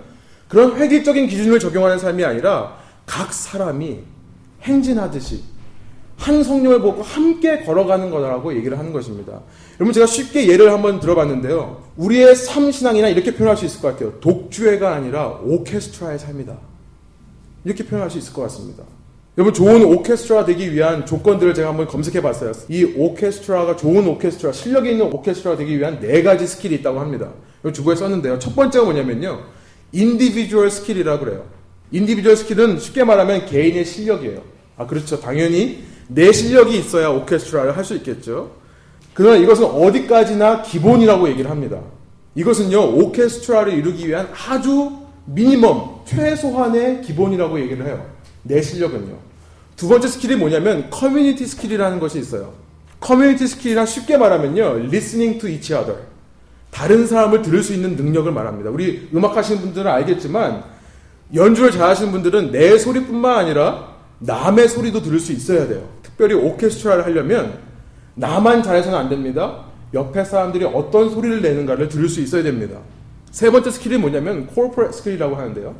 그런 획일적인 기준을 적용하는 삶이 아니라 각 사람이 행진하듯이 한 성령을 보고 함께 걸어가는 거라고 얘기를 하는 것입니다. 여러분 제가 쉽게 예를 한번 들어봤는데요. 우리의 삶 신앙이란 이렇게 표현할 수 있을 것 같아요. 독주회가 아니라 오케스트라의 삶이다. 이렇게 표현할 수 있을 것 같습니다. 여러분 좋은 오케스트라 되기 위한 조건들을 제가 한번 검색해 봤어요. 이 오케스트라가 좋은 오케스트라, 실력이 있는 오케스트라 되기 위한 네 가지 skill이 있다고 합니다. 주보에 썼는데요. 첫 번째가 뭐냐면요. individual skill이라고 그래요. individual skill은 쉽게 말하면 개인의 실력이에요. 아 그렇죠. 당연히 내 실력이 있어야 오케스트라를 할 수 있겠죠. 그러나 이것은 어디까지나 기본이라고 얘기를 합니다. 이것은요, 오케스트라를 이루기 위한 아주 minimum, 최소한의 기본이라고 얘기를 해요. 내 실력은요. 두 번째 skill이 뭐냐면 community skill이라는 것이 있어요. community skill이란 쉽게 말하면요, listening to each other. 다른 사람을 들을 수 있는 능력을 말합니다. 우리 음악 하시는 분들은 알겠지만 연주를 잘 하시는 분들은 내 소리뿐만 아니라 남의 소리도 들을 수 있어야 돼요. 특별히 오케스트라를 하려면 나만 잘해서는 안 됩니다. 옆에 사람들이 어떤 소리를 내는가를 들을 수 있어야 됩니다. 세 번째 skill이 뭐냐면 corporate skill이라고 하는데요.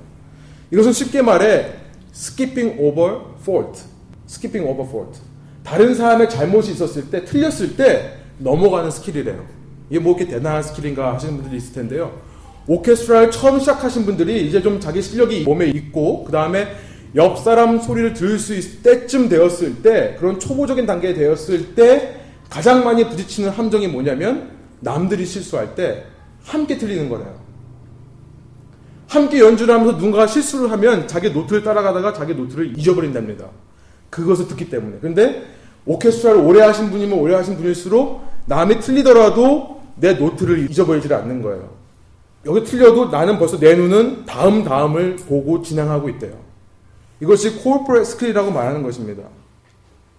이것은 쉽게 말해 skipping over fault, skipping over fault. 다른 사람의 잘못이 있었을 때, 틀렸을 때 넘어가는 skill이래요. 이게 뭐 이렇게 대단한 스킬인가 하시는 분들이 있을 텐데요. 오케스트라를 처음 시작하신 분들이 이제 좀 자기 실력이 몸에 있고, 그 다음에 옆 사람 소리를 들을 수 있을 때쯤 되었을 때, 그런 초보적인 단계에 되었을 때, 가장 많이 부딪히는 함정이 뭐냐면 남들이 실수할 때 함께 틀리는 거래요. 함께 연주를 하면서 누군가가 실수를 하면 자기 노트를 따라가다가 자기 노트를 잊어버린답니다. 그것을 듣기 때문에. 근데 오케스트라를 오래 하신 분이면 오래 하신 분일수록 남이 틀리더라도 내 노트를 잊어버리지 않는 거예요. 여기 틀려도 나는 벌써 내 눈은 다음 다음을 보고 진행하고 있대요. 이것이 corporate skill이라고 말하는 것입니다.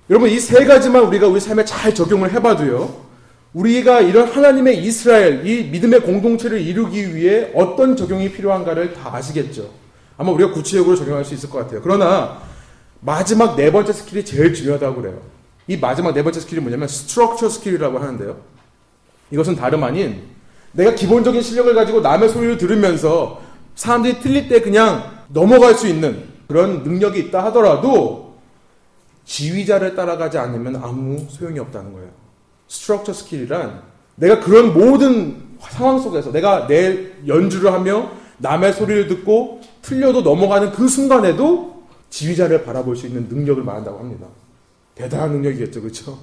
여러분 이 세 가지만 우리가 우리 삶에 잘 적용을 해봐도요. 우리가 이런 하나님의 이스라엘 이 믿음의 공동체를 이루기 위해 어떤 적용이 필요한가를 다 아시겠죠. 아마 우리가 구체적으로 적용할 수 있을 것 같아요. 그러나 마지막 네 번째 skill이 제일 중요하다고 그래요. 이 마지막 네 번째 skill이 뭐냐면 structure skill이라고 하는데요. 이것은 다름 아닌 내가 기본적인 실력을 가지고 남의 소리를 들으면서 사람들이 틀릴 때 그냥 넘어갈 수 있는 그런 능력이 있다 하더라도 지휘자를 따라가지 않으면 아무 소용이 없다는 거예요. structure skill이란 내가 그런 모든 상황 속에서 내가 내 연주를 하며 남의 소리를 듣고 틀려도 넘어가는 그 순간에도 지휘자를 바라볼 수 있는 능력을 말한다고 합니다. 대단한 능력이겠죠, 그렇죠?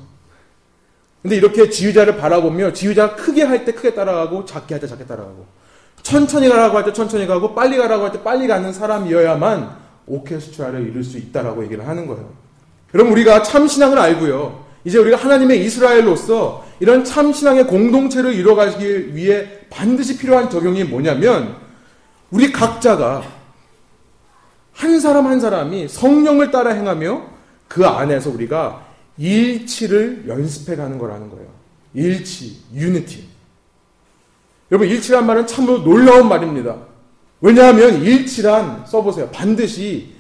근데 이렇게 지휘자를 바라보며 지휘자가 크게 할 때 크게 따라가고 작게 할 때 작게 따라가고 천천히 가라고 할 때 천천히 가고 빨리 가라고 할 때 빨리 가는 사람이어야만 오케스트라를 이룰 수 있다라고 얘기를 하는 거예요. 여러분 우리가 참 신앙을 알고요. 이제 우리가 하나님의 이스라엘로서 이런 참 신앙의 공동체를 이뤄가기 위해 반드시 필요한 적용이 뭐냐면 우리 각자가 한 사람 한 사람이 성령을 따라 행하며 그 안에서 우리가 일치를 연습해 가는 거라는 거예요. 일치, 유니티. 여러분, 일치란 말은 참으로 놀라운 말입니다. 왜냐하면 일치란, 써보세요. 반드시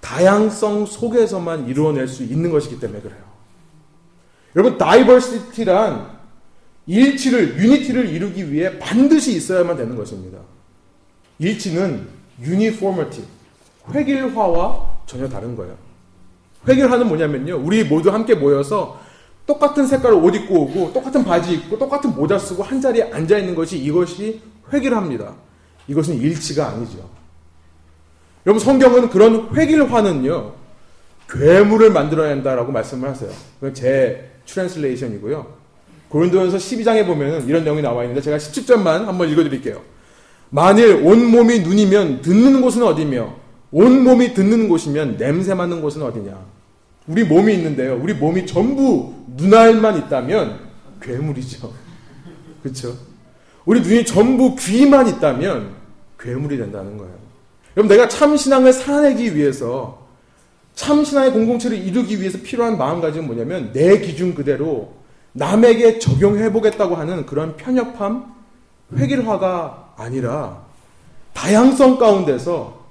다양성 속에서만 이루어낼 수 있는 것이기 때문에 그래요. 여러분, 다이버시티란 일치를, 유니티를 이루기 위해 반드시 있어야만 되는 것입니다. 일치는 유니포머티, 획일화와 전혀 다른 거예요. 획일화는 뭐냐면요. 우리 모두 함께 모여서 똑같은 색깔 옷 입고 오고 똑같은 바지 입고 똑같은 모자 쓰고 한 자리에 앉아 있는 것이 이것이 획일합니다. 이것은 일치가 아니죠. 여러분 성경은 그런 획일화는요. 괴물을 만들어야 한다라고 말씀을 하세요. 제 translation이고요. 고린도전서 12장에 보면 이런 내용이 나와 있는데 제가 17절만 한번 읽어 드릴게요. 만일 온 몸이 눈이면 듣는 곳은 어디며 온 몸이 듣는 곳이면 냄새 맡는 곳은 어디냐? 우리 몸이 있는데요. 우리 몸이 전부 눈알만 있다면 괴물이죠. (laughs) 그렇죠? 우리 눈이 전부 귀만 있다면 괴물이 된다는 거예요. 여러분 내가 참 신앙을 살아내기 위해서 참 신앙의 공동체를 이루기 위해서 필요한 마음가짐은 뭐냐면 내 기준 그대로 남에게 적용해 보겠다고 하는 그런 편협함, 획일화가 아니라 다양성 가운데서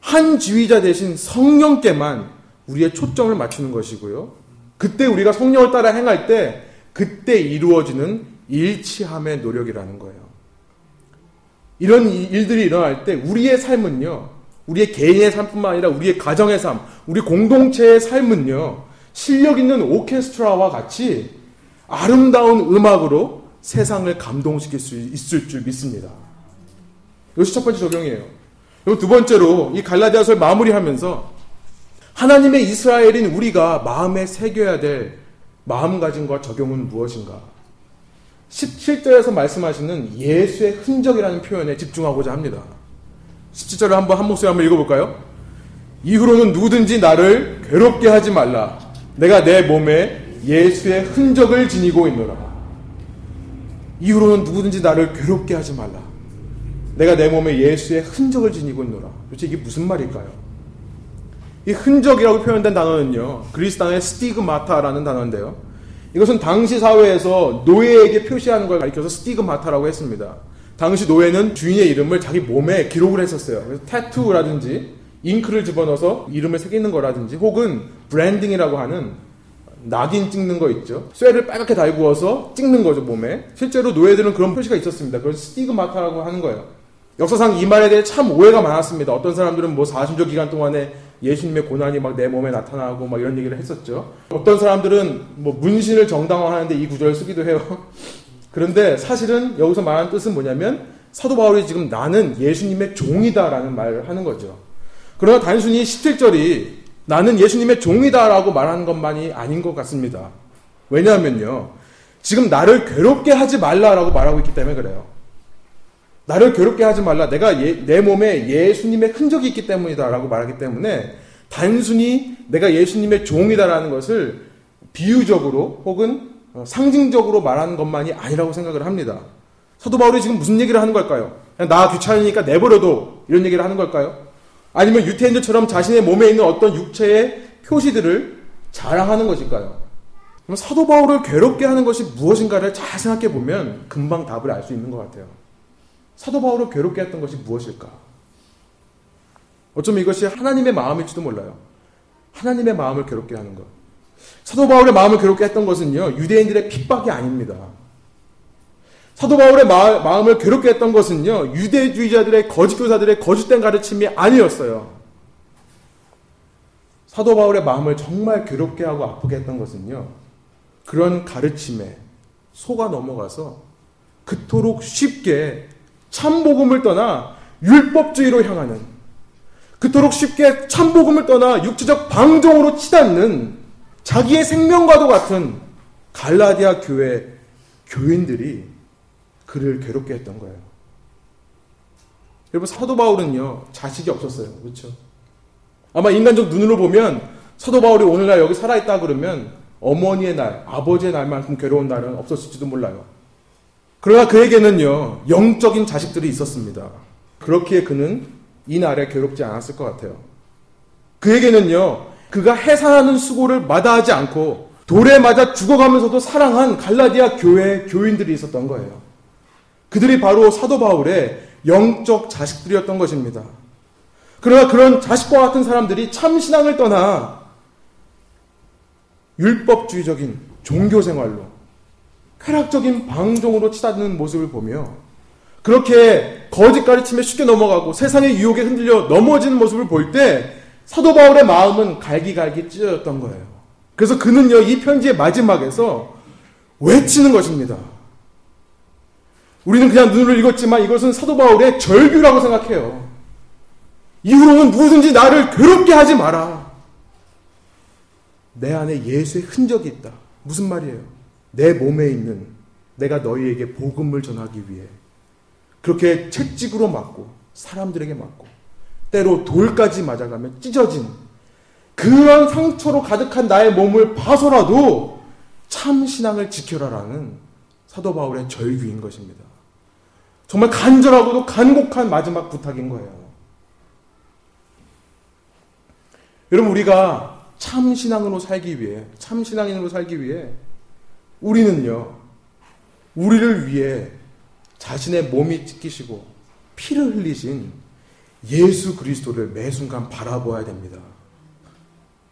한 지휘자 대신 성령께만 우리의 초점을 맞추는 것이고요. 그때 우리가 성령을 따라 행할 때 그때 이루어지는 일치함의 노력이라는 거예요. 이런 일들이 일어날 때 우리의 삶은요. 우리의 개인의 삶뿐만 아니라 우리의 가정의 삶, 우리 공동체의 삶은요. 실력 있는 오케스트라와 같이 아름다운 음악으로 세상을 감동시킬 수 있을 줄 믿습니다. 이것이 첫 번째 적용이에요. 그리고 두 번째로 이 갈라디아서를 마무리하면서 하나님의 이스라엘인 우리가 마음에 새겨야 될 마음가짐과 적용은 무엇인가? 17절에서 말씀하시는 예수의 흔적이라는 표현에 집중하고자 합니다. 17절을 한번 한 목소리 한번 읽어볼까요? 이후로는 누구든지 나를 괴롭게 하지 말라. 내가 내 몸에 예수의 흔적을 지니고 있노라. 이후로는 누구든지 나를 괴롭게 하지 말라. 내가 내 몸에 예수의 흔적을 지니고 있노라. 도대체 이게 무슨 말일까요? 이 흔적이라고 표현된 단어는요, 그리스 단어의 스티그마타라는 단어인데요. 이것은 당시 사회에서 노예에게 표시하는 걸 가리켜서 스티그마타라고 했습니다. 당시 노예는 주인의 이름을 자기 몸에 기록을 했었어요. 그래서 타투라든지 잉크를 집어넣어서 이름을 새기는 거라든지 혹은 branding이라고 하는 낙인 찍는 거 있죠. 쇠를 빨갛게 달구어서 찍는 거죠, 몸에. 실제로 노예들은 그런 표시가 있었습니다. 그걸 stigmata라고 하는 거예요. 역사상 이 말에 대해 참 오해가 많았습니다. 어떤 사람들은 뭐 사순절 기간 동안에 예수님의 고난이 막 내 몸에 나타나고 막 이런 얘기를 했었죠. 어떤 사람들은 뭐 문신을 정당화하는데 이 구절을 쓰기도 해요. (laughs) 그런데 사실은 여기서 말하는 뜻은 뭐냐면 사도 바울이 지금 나는 예수님의 종이다라는 말을 하는 거죠. 그러나 단순히 17절이 나는 예수님의 종이다라고 말하는 것만이 아닌 것 같습니다. 왜냐하면요. 지금 나를 괴롭게 하지 말라라고 말하고 있기 때문에 그래요. 나를 괴롭게 하지 말라. 내가 예, 내 몸에 예수님의 흔적이 있기 때문이다라고 말하기 때문에 단순히 내가 예수님의 종이다라는 것을 비유적으로 혹은 어, 상징적으로 말하는 것만이 아니라고 생각을 합니다. 사도 바울이 지금 무슨 얘기를 하는 걸까요? 그냥 나 귀찮으니까 내버려둬 이런 얘기를 하는 걸까요? 아니면 유태인들처럼 자신의 몸에 있는 어떤 육체의 표시들을 자랑하는 것일까요? 그럼 사도 바울을 괴롭게 하는 것이 무엇인가를 잘 생각해 보면 금방 답을 알 수 있는 것 같아요. 사도 바울을 괴롭게 했던 것이 무엇일까? 어쩌면 이것이 하나님의 마음일지도 몰라요. 하나님의 마음을 괴롭게 하는 것. 사도 바울의 마음을 괴롭게 했던 것은요, 유대인들의 핍박이 아닙니다. 사도 바울의 마, 음을 괴롭게 했던 것은요, 유대주의자들의 거짓 교사들의 거짓된 가르침이 아니었어요. 사도 바울의 마음을 정말 괴롭게 하고 아프게 했던 것은요, 그런 가르침에 속아 넘어가서 그토록 쉽게 참복음을 떠나 율법주의로 향하는 그토록 쉽게 참복음을 떠나 육체적 방종으로 치닫는 자기의 생명과도 같은 갈라디아 교회 교인들이 그를 괴롭게 했던 거예요. 여러분 사도 바울은요 자식이 없었어요. 그렇죠? 아마 인간적 눈으로 보면 사도 바울이 오늘날 여기 살아있다 그러면 어머니의 날, 아버지의 날만큼 괴로운 날은 없었을지도 몰라요. 그러나 그에게는요 영적인 자식들이 있었습니다. 그렇기에 그는 이 날에 괴롭지 않았을 것 같아요. 그에게는요 그가 해산하는 수고를 마다하지 않고 돌에 맞아 죽어가면서도 사랑한 갈라디아 교회 교인들이 있었던 거예요. 그들이 바로 사도 바울의 영적 자식들이었던 것입니다. 그러나 그런 자식과 같은 사람들이 참 신앙을 떠나 율법주의적인 종교 생활로 쾌락적인 방종으로 치닫는 모습을 보며 그렇게 거짓 가르침에 쉽게 넘어가고 세상의 유혹에 흔들려 넘어지는 모습을 볼 때 사도 바울의 마음은 갈기갈기 찢어졌던 거예요. 그래서 그는요, 이 편지의 마지막에서 외치는 것입니다. 우리는 그냥 눈으로 읽었지만 이것은 사도 바울의 절규라고 생각해요. 이후로는 누구든지 나를 괴롭게 하지 마라. 내 안에 예수의 흔적이 있다. 무슨 말이에요? 내 몸에 있는 내가 너희에게 복음을 전하기 위해 그렇게 채찍으로 맞고 사람들에게 맞고 때로 돌까지 맞아가며 찢어진 그런 상처로 가득한 나의 몸을 봐서라도 참 신앙을 지켜라라는 사도 바울의 절규인 것입니다. 정말 간절하고도 간곡한 마지막 부탁인 거예요. 여러분 우리가 참 신앙으로 살기 위해 참 신앙인으로 살기 위해 우리는요 우리를 위해 자신의 몸이 찢기시고 피를 흘리신 예수 그리스도를 매 순간 바라보아야 됩니다.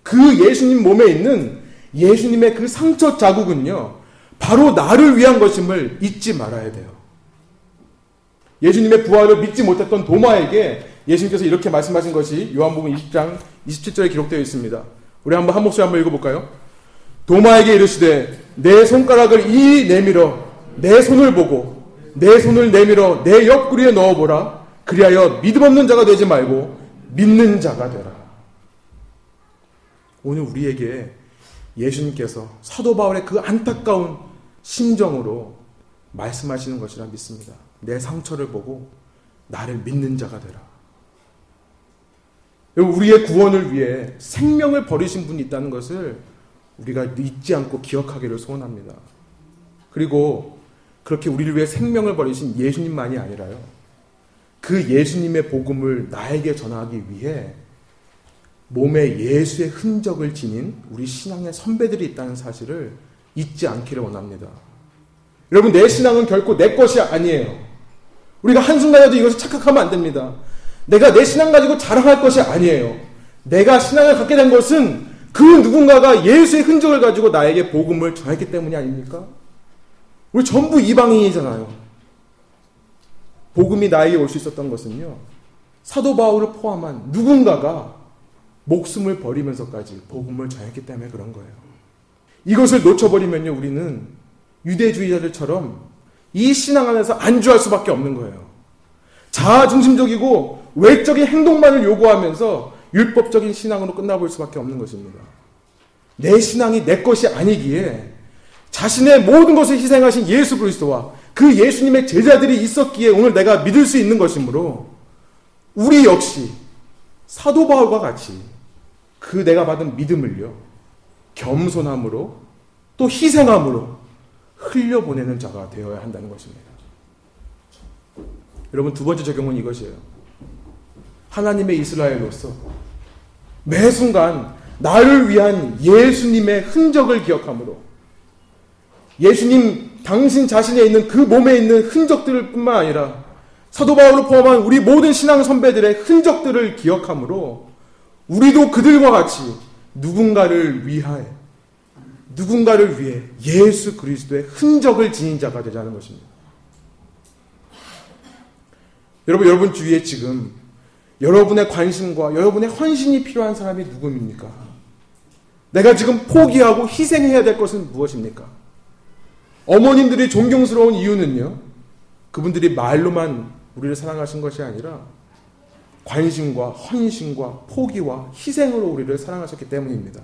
그 예수님 몸에 있는 예수님의 그 상처 자국은요, 바로 나를 위한 것임을 잊지 말아야 돼요. 예수님의 부활을 믿지 못했던 도마에게 예수님께서 이렇게 말씀하신 것이 요한복음 20장 27절에 기록되어 있습니다. 우리 한번 한 목소리 한번 읽어볼까요? 도마에게 이르시되 내 손가락을 이 내밀어 내 손을 보고 내 손을 내밀어 내 옆구리에 넣어보라. 그리하여 믿음 없는 자가 되지 말고 믿는 자가 되라. 오늘 우리에게 예수님께서 사도 바울의 그 안타까운 심정으로 말씀하시는 것이라 믿습니다. 내 상처를 보고 나를 믿는 자가 되라. 우리의 구원을 위해 생명을 버리신 분이 있다는 것을 우리가 잊지 않고 기억하기를 소원합니다. 그리고 그렇게 우리를 위해 생명을 버리신 예수님만이 아니라요. 그 예수님의 복음을 나에게 전하기 위해 몸에 예수의 흔적을 지닌 우리 신앙의 선배들이 있다는 사실을 잊지 않기를 원합니다. 여러분, 내 신앙은 결코 내 것이 아니에요. 우리가 한순간에도 이것을 착각하면 안 됩니다. 내가 내 신앙 가지고 자랑할 것이 아니에요. 내가 신앙을 갖게 된 것은 그 누군가가 예수의 흔적을 가지고 나에게 복음을 전했기 때문이 아닙니까? 우리 전부 이방인이잖아요. 복음이 나에게 올 수 있었던 것은요. 사도 바울을 포함한 누군가가 목숨을 버리면서까지 복음을 전했기 때문에 그런 거예요. 이것을 놓쳐버리면요, 우리는 유대주의자들처럼 이 신앙 안에서 안주할 수밖에 없는 거예요. 자아 중심적이고 외적인 행동만을 요구하면서 율법적인 신앙으로 끝나볼 수밖에 없는 것입니다. 내 신앙이 내 것이 아니기에 자신의 모든 것을 희생하신 예수 그리스도와 그 예수님의 제자들이 있었기에 오늘 내가 믿을 수 있는 것이므로 우리 역시 사도 바울과 같이 그 내가 받은 믿음을요 겸손함으로 또 희생함으로 흘려보내는 자가 되어야 한다는 것입니다. 여러분 두 번째 적용은 이것이에요. 하나님의 이스라엘로서 매 순간 나를 위한 예수님의 흔적을 기억함으로 예수님 당신 자신에 있는 그 몸에 있는 흔적들 뿐만 아니라 사도 바울을 포함한 우리 모든 신앙 선배들의 흔적들을 기억함으로 우리도 그들과 같이 누군가를 위하여 누군가를 위해 예수 그리스도의 흔적을 지닌 자가 되자는 것입니다. 여러분, 여러분 주위에 지금 여러분의 관심과 여러분의 헌신이 필요한 사람이 누구입니까? 내가 지금 포기하고 희생해야 될 것은 무엇입니까? 어머님들이 존경스러운 이유는요. 그분들이 말로만 우리를 사랑하신 것이 아니라 관심과 헌신과 포기와 희생으로 우리를 사랑하셨기 때문입니다.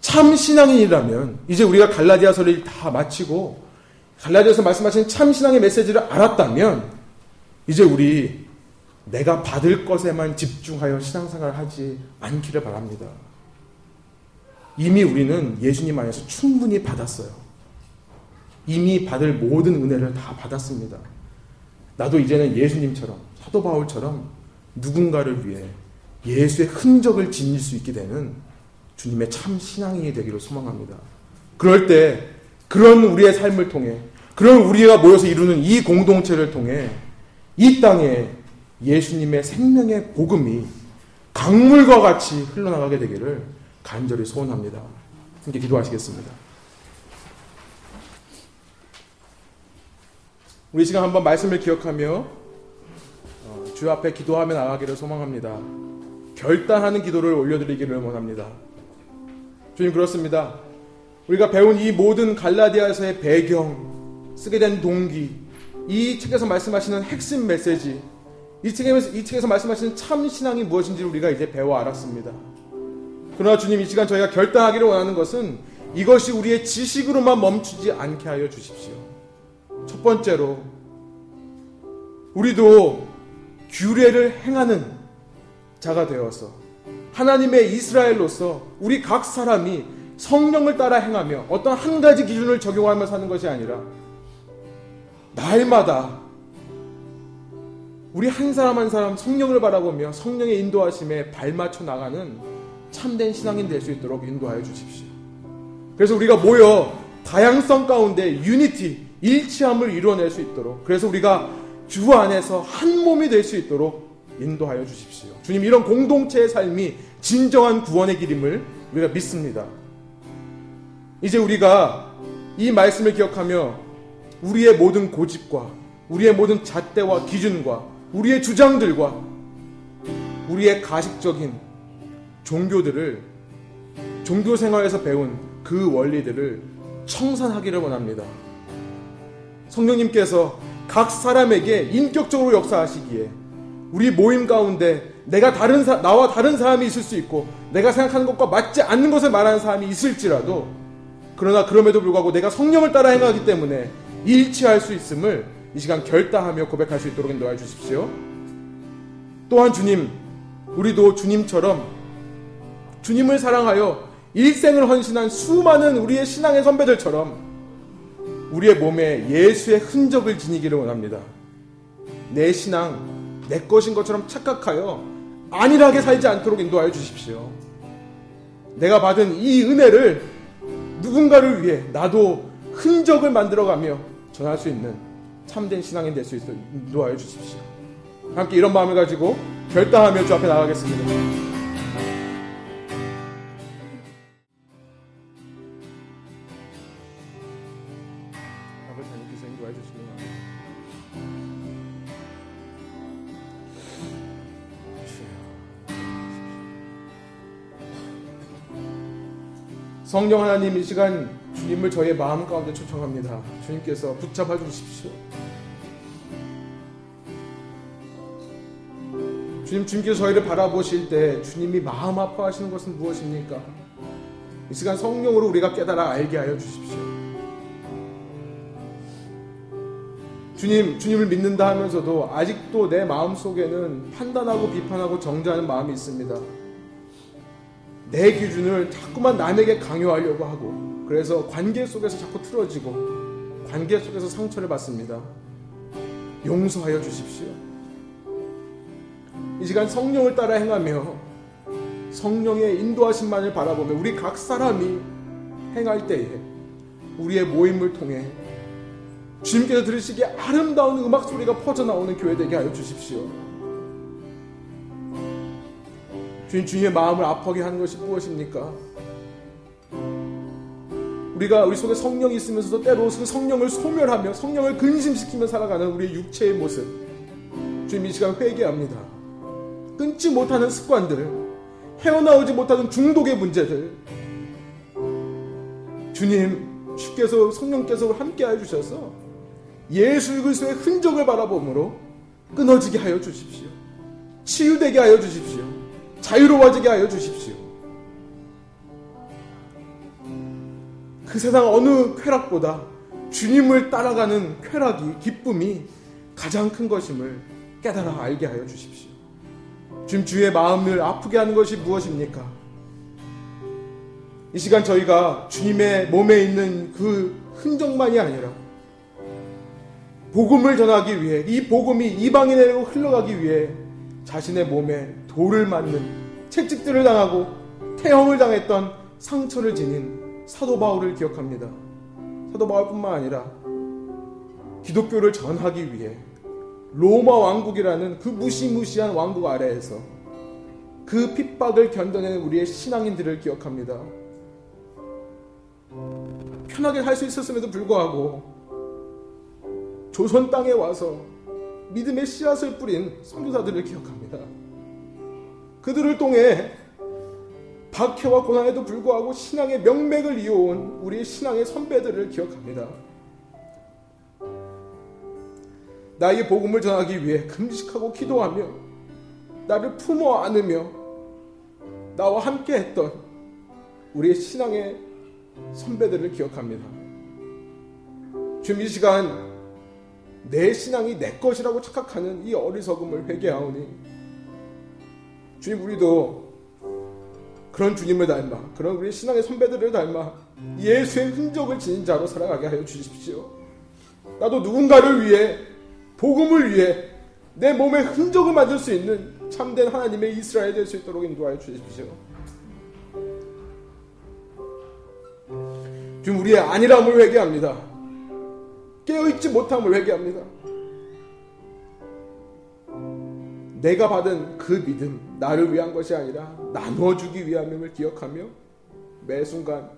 참 신앙인이라면 이제 우리가 갈라디아서를 다 마치고 갈라디아서 말씀하신 참 신앙의 메시지를 알았다면 이제 우리 내가 받을 것에만 집중하여 신앙생활을 하지 않기를 바랍니다. 이미 우리는 예수님 안에서 충분히 받았어요. 이미 받을 모든 은혜를 다 받았습니다. 나도 이제는 예수님처럼 사도 바울처럼 누군가를 위해 예수의 흔적을 지닐 수 있게 되는 주님의 참 신앙인이 되기를 소망합니다. 그럴 때 그런 우리의 삶을 통해 그런 우리가 모여서 이루는 이 공동체를 통해 이 땅에 예수님의 생명의 복음이 강물과 같이 흘러나가게 되기를 간절히 소원합니다. 함께 기도하시겠습니다. 우리 시간 한번 말씀을 기억하며 어, 주 앞에 기도하며 나가기를 소망합니다. 결단하는 기도를 올려드리기를 원합니다. 주님 그렇습니다. 우리가 배운 이 모든 갈라디아서의 배경, 쓰게 된 동기, 이 책에서 말씀하시는 핵심 메시지, 이 책에서, 이 책에서 말씀하시는 참 신앙이 무엇인지 우리가 이제 배워 알았습니다. 그러나 주님 이 시간 저희가 결단하기를 원하는 것은 이것이 우리의 지식으로만 멈추지 않게 하여 주십시오. 첫 번째로 우리도 규례를 행하는 자가 되어서 하나님의 이스라엘로서 우리 각 사람이 성령을 따라 행하며 어떤 한 가지 기준을 적용하며 사는 것이 아니라 날마다 우리 한 사람 한 사람 성령을 바라보며 성령의 인도하심에 발맞춰 나가는 참된 신앙인 될 수 있도록 인도하여 주십시오. 그래서 우리가 모여 다양성 가운데 유니티, 일치함을 이루어낼 수 있도록 그래서 우리가 주 안에서 한 몸이 될 수 있도록 인도하여 주십시오. 주님 이런 공동체의 삶이 진정한 구원의 길임을 우리가 믿습니다. 이제 우리가 이 말씀을 기억하며 우리의 모든 고집과 우리의 모든 잣대와 기준과 우리의 주장들과 우리의 가식적인 종교들을 종교 생활에서 배운 그 원리들을 청산하기를 원합니다. 성령님께서 각 사람에게 인격적으로 역사하시기에 우리 모임 가운데 내가 다른 사, 나와 다른 사람이 있을 수 있고 내가 생각하는 것과 맞지 않는 것을 말하는 사람이 있을지라도 그러나 그럼에도 불구하고 내가 성령을 따라 행하기 때문에 일치할 수 있음을 이 시간 결단하며 고백할 수 있도록 인도해 주십시오. 또한 주님, 우리도 주님처럼 주님을 사랑하여 일생을 헌신한 수많은 우리의 신앙의 선배들처럼 우리의 몸에 예수의 흔적을 지니기를 원합니다. 내 신앙, 내 것인 것처럼 착각하여 안일하게 살지 않도록 인도하여 주십시오. 내가 받은 이 은혜를 누군가를 위해 나도 흔적을 만들어가며 전할 수 있는 참된 신앙인 될 수 있도록 인도하여 주십시오. 함께 이런 마음을 가지고 결단하며 주 앞에 나가겠습니다. 성령 하나님 이 시간 주님을 저의 마음 가운데 초청합니다. 주님께서 붙잡아 주십시오. 주님 주님께서 저희를 바라보실 때 주님이 마음 아파하시는 것은 무엇입니까? 이 시간 성령으로 우리가 깨달아 알게 하여 주십시오. 주님, 주님을 믿는다 하면서도 아직도 내 마음 속에는 판단하고 비판하고 정죄하는 마음이 있습니다. 내 기준을 자꾸만 남에게 강요하려고 하고 그래서 관계 속에서 자꾸 틀어지고 관계 속에서 상처를 받습니다. 용서하여 주십시오. 이 시간 성령을 따라 행하며 성령의 인도하심만을 바라보며 우리 각 사람이 행할 때에 우리의 모임을 통해 주님께서 들으시기에 아름다운 음악 소리가 퍼져나오는 교회 되게 하여 주십시오. 주님 주님의 마음을 아프게 하는 것이 무엇입니까? 우리가 우리 속에 성령이 있으면서도 때로 그 성령을 소멸하며 성령을 근심시키며 살아가는 우리의 육체의 모습 주님 이 시간 회개합니다. 끊지 못하는 습관들 헤어나오지 못하는 중독의 문제들 주님 주께서 성령께서 함께하여 주셔서 예수 그리스도의 흔적을 바라보므로 끊어지게 하여 주십시오. 치유되게 하여 주십시오. 자유로워지게 하여 주십시오. 그 세상 어느 쾌락보다 주님을 따라가는 쾌락이 기쁨이 가장 큰 것임을 깨달아 알게 하여 주십시오. 주님 주의 마음을 아프게 하는 것이 무엇입니까? 이 시간 저희가 주님의 몸에 있는 그 흔적만이 아니라 복음을 전하기 위해 이 복음이 이방인에게로 흘러가기 위해 자신의 몸에 돌을 맞는 채찍들을 당하고 태형을 당했던 상처를 지닌 사도 바울을 기억합니다. 사도 바울뿐만 아니라 기독교를 전하기 위해 로마 왕국이라는 그 무시무시한 왕국 아래에서 그 핍박을 견뎌낸 우리의 신앙인들을 기억합니다. 편하게 할 수 있었음에도 불구하고 조선 땅에 와서 믿음의 씨앗을 뿌린 선교사들을 기억합니다. 그들을 통해 박해와 고난에도 불구하고 신앙의 명맥을 이어온 우리의 신앙의 선배들을 기억합니다. 나의 복음을 전하기 위해 금식하고 기도하며 나를 품어 안으며 나와 함께 했던 우리의 신앙의 선배들을 기억합니다. 지금 이 시간 내 신앙이 내 것이라고 착각하는 이 어리석음을 회개하오니 주님 우리도 그런 주님을 닮아 그런 우리 신앙의 선배들을 닮아 예수의 흔적을 지닌 자로 살아가게 하여 주십시오. 나도 누군가를 위해 복음을 위해 내 몸에 흔적을 만들 수 있는 참된 하나님의 이스라엘 될 수 있도록 인도하여 주십시오. 지금 우리의 안일함을 회개합니다. 깨어있지 못함을 회개합니다. 내가 받은 그 믿음, 나를 위한 것이 아니라 나누어주기 위함임을 기억하며 매 순간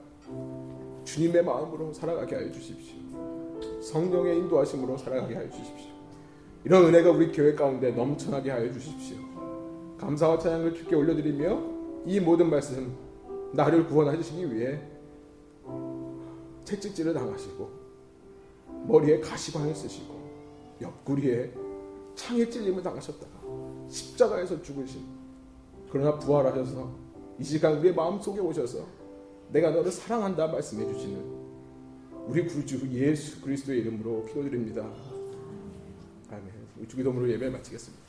주님의 마음으로 살아가게 하여 주십시오. 성령의 인도하심으로 살아가게 하여 주십시오. 이런 은혜가 우리 교회 가운데 넘쳐나게 하여 주십시오. 감사와 찬양을 주께 올려드리며 이 모든 말씀 나를 구원하시기 위해 채찍질을 당하시고 머리에 가시관을 쓰시고 옆구리에 창에 찔림을 당하셨다가 십자가에서 죽으신 그러나 부활하셔서 이 시간 우리의 마음속에 오셔서 내가 너를 사랑한다 말씀해 주시는 우리 구주 예수 그리스도의 이름으로 기도드립니다. 아멘. 우리 주기도문으로 예배 마치겠습니다.